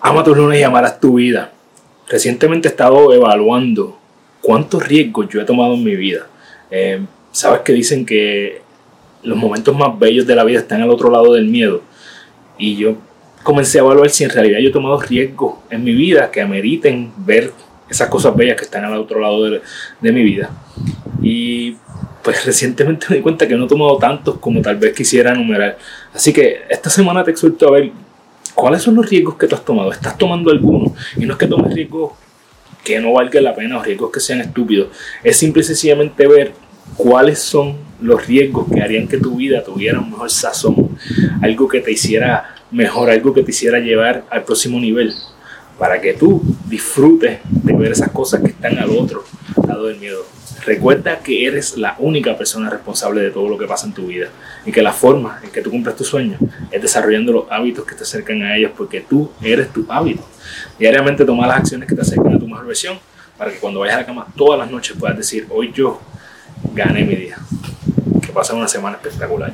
Ama tus lunes y amarás tu vida. Recientemente he estado evaluando cuántos riesgos yo he tomado en mi vida. Eh, Sabes que dicen que los momentos más bellos de la vida están al otro lado del miedo. Y yo comencé a evaluar si en realidad yo he tomado riesgos en mi vida que ameriten ver esas cosas bellas que están al otro lado de, de mi vida. Y pues recientemente me di cuenta que no he tomado tantos como tal vez quisiera enumerar. Así que esta semana te exhorto a ver cuáles son los riesgos que tú has tomado. ¿Estás tomando alguno? Y no es que tomes riesgos que no valgan la pena o riesgos que sean estúpidos. Es simple y sencillamente ver cuáles son los riesgos que harían que tu vida tuviera un mejor sazón. Algo que te hiciera mejor, algo que te hiciera llevar al próximo nivel. Para que tú disfrutes de ver esas cosas que están al otro del miedo. Recuerda que eres la única persona responsable de todo lo que pasa en tu vida y que la forma en que tú cumples tus sueños es desarrollando los hábitos que te acercan a ellos porque tú eres tu hábito. Diariamente toma las acciones que te acercan a tu mejor versión para que cuando vayas a la cama todas las noches puedas decir, hoy yo gané mi día. Que pase una semana espectacular.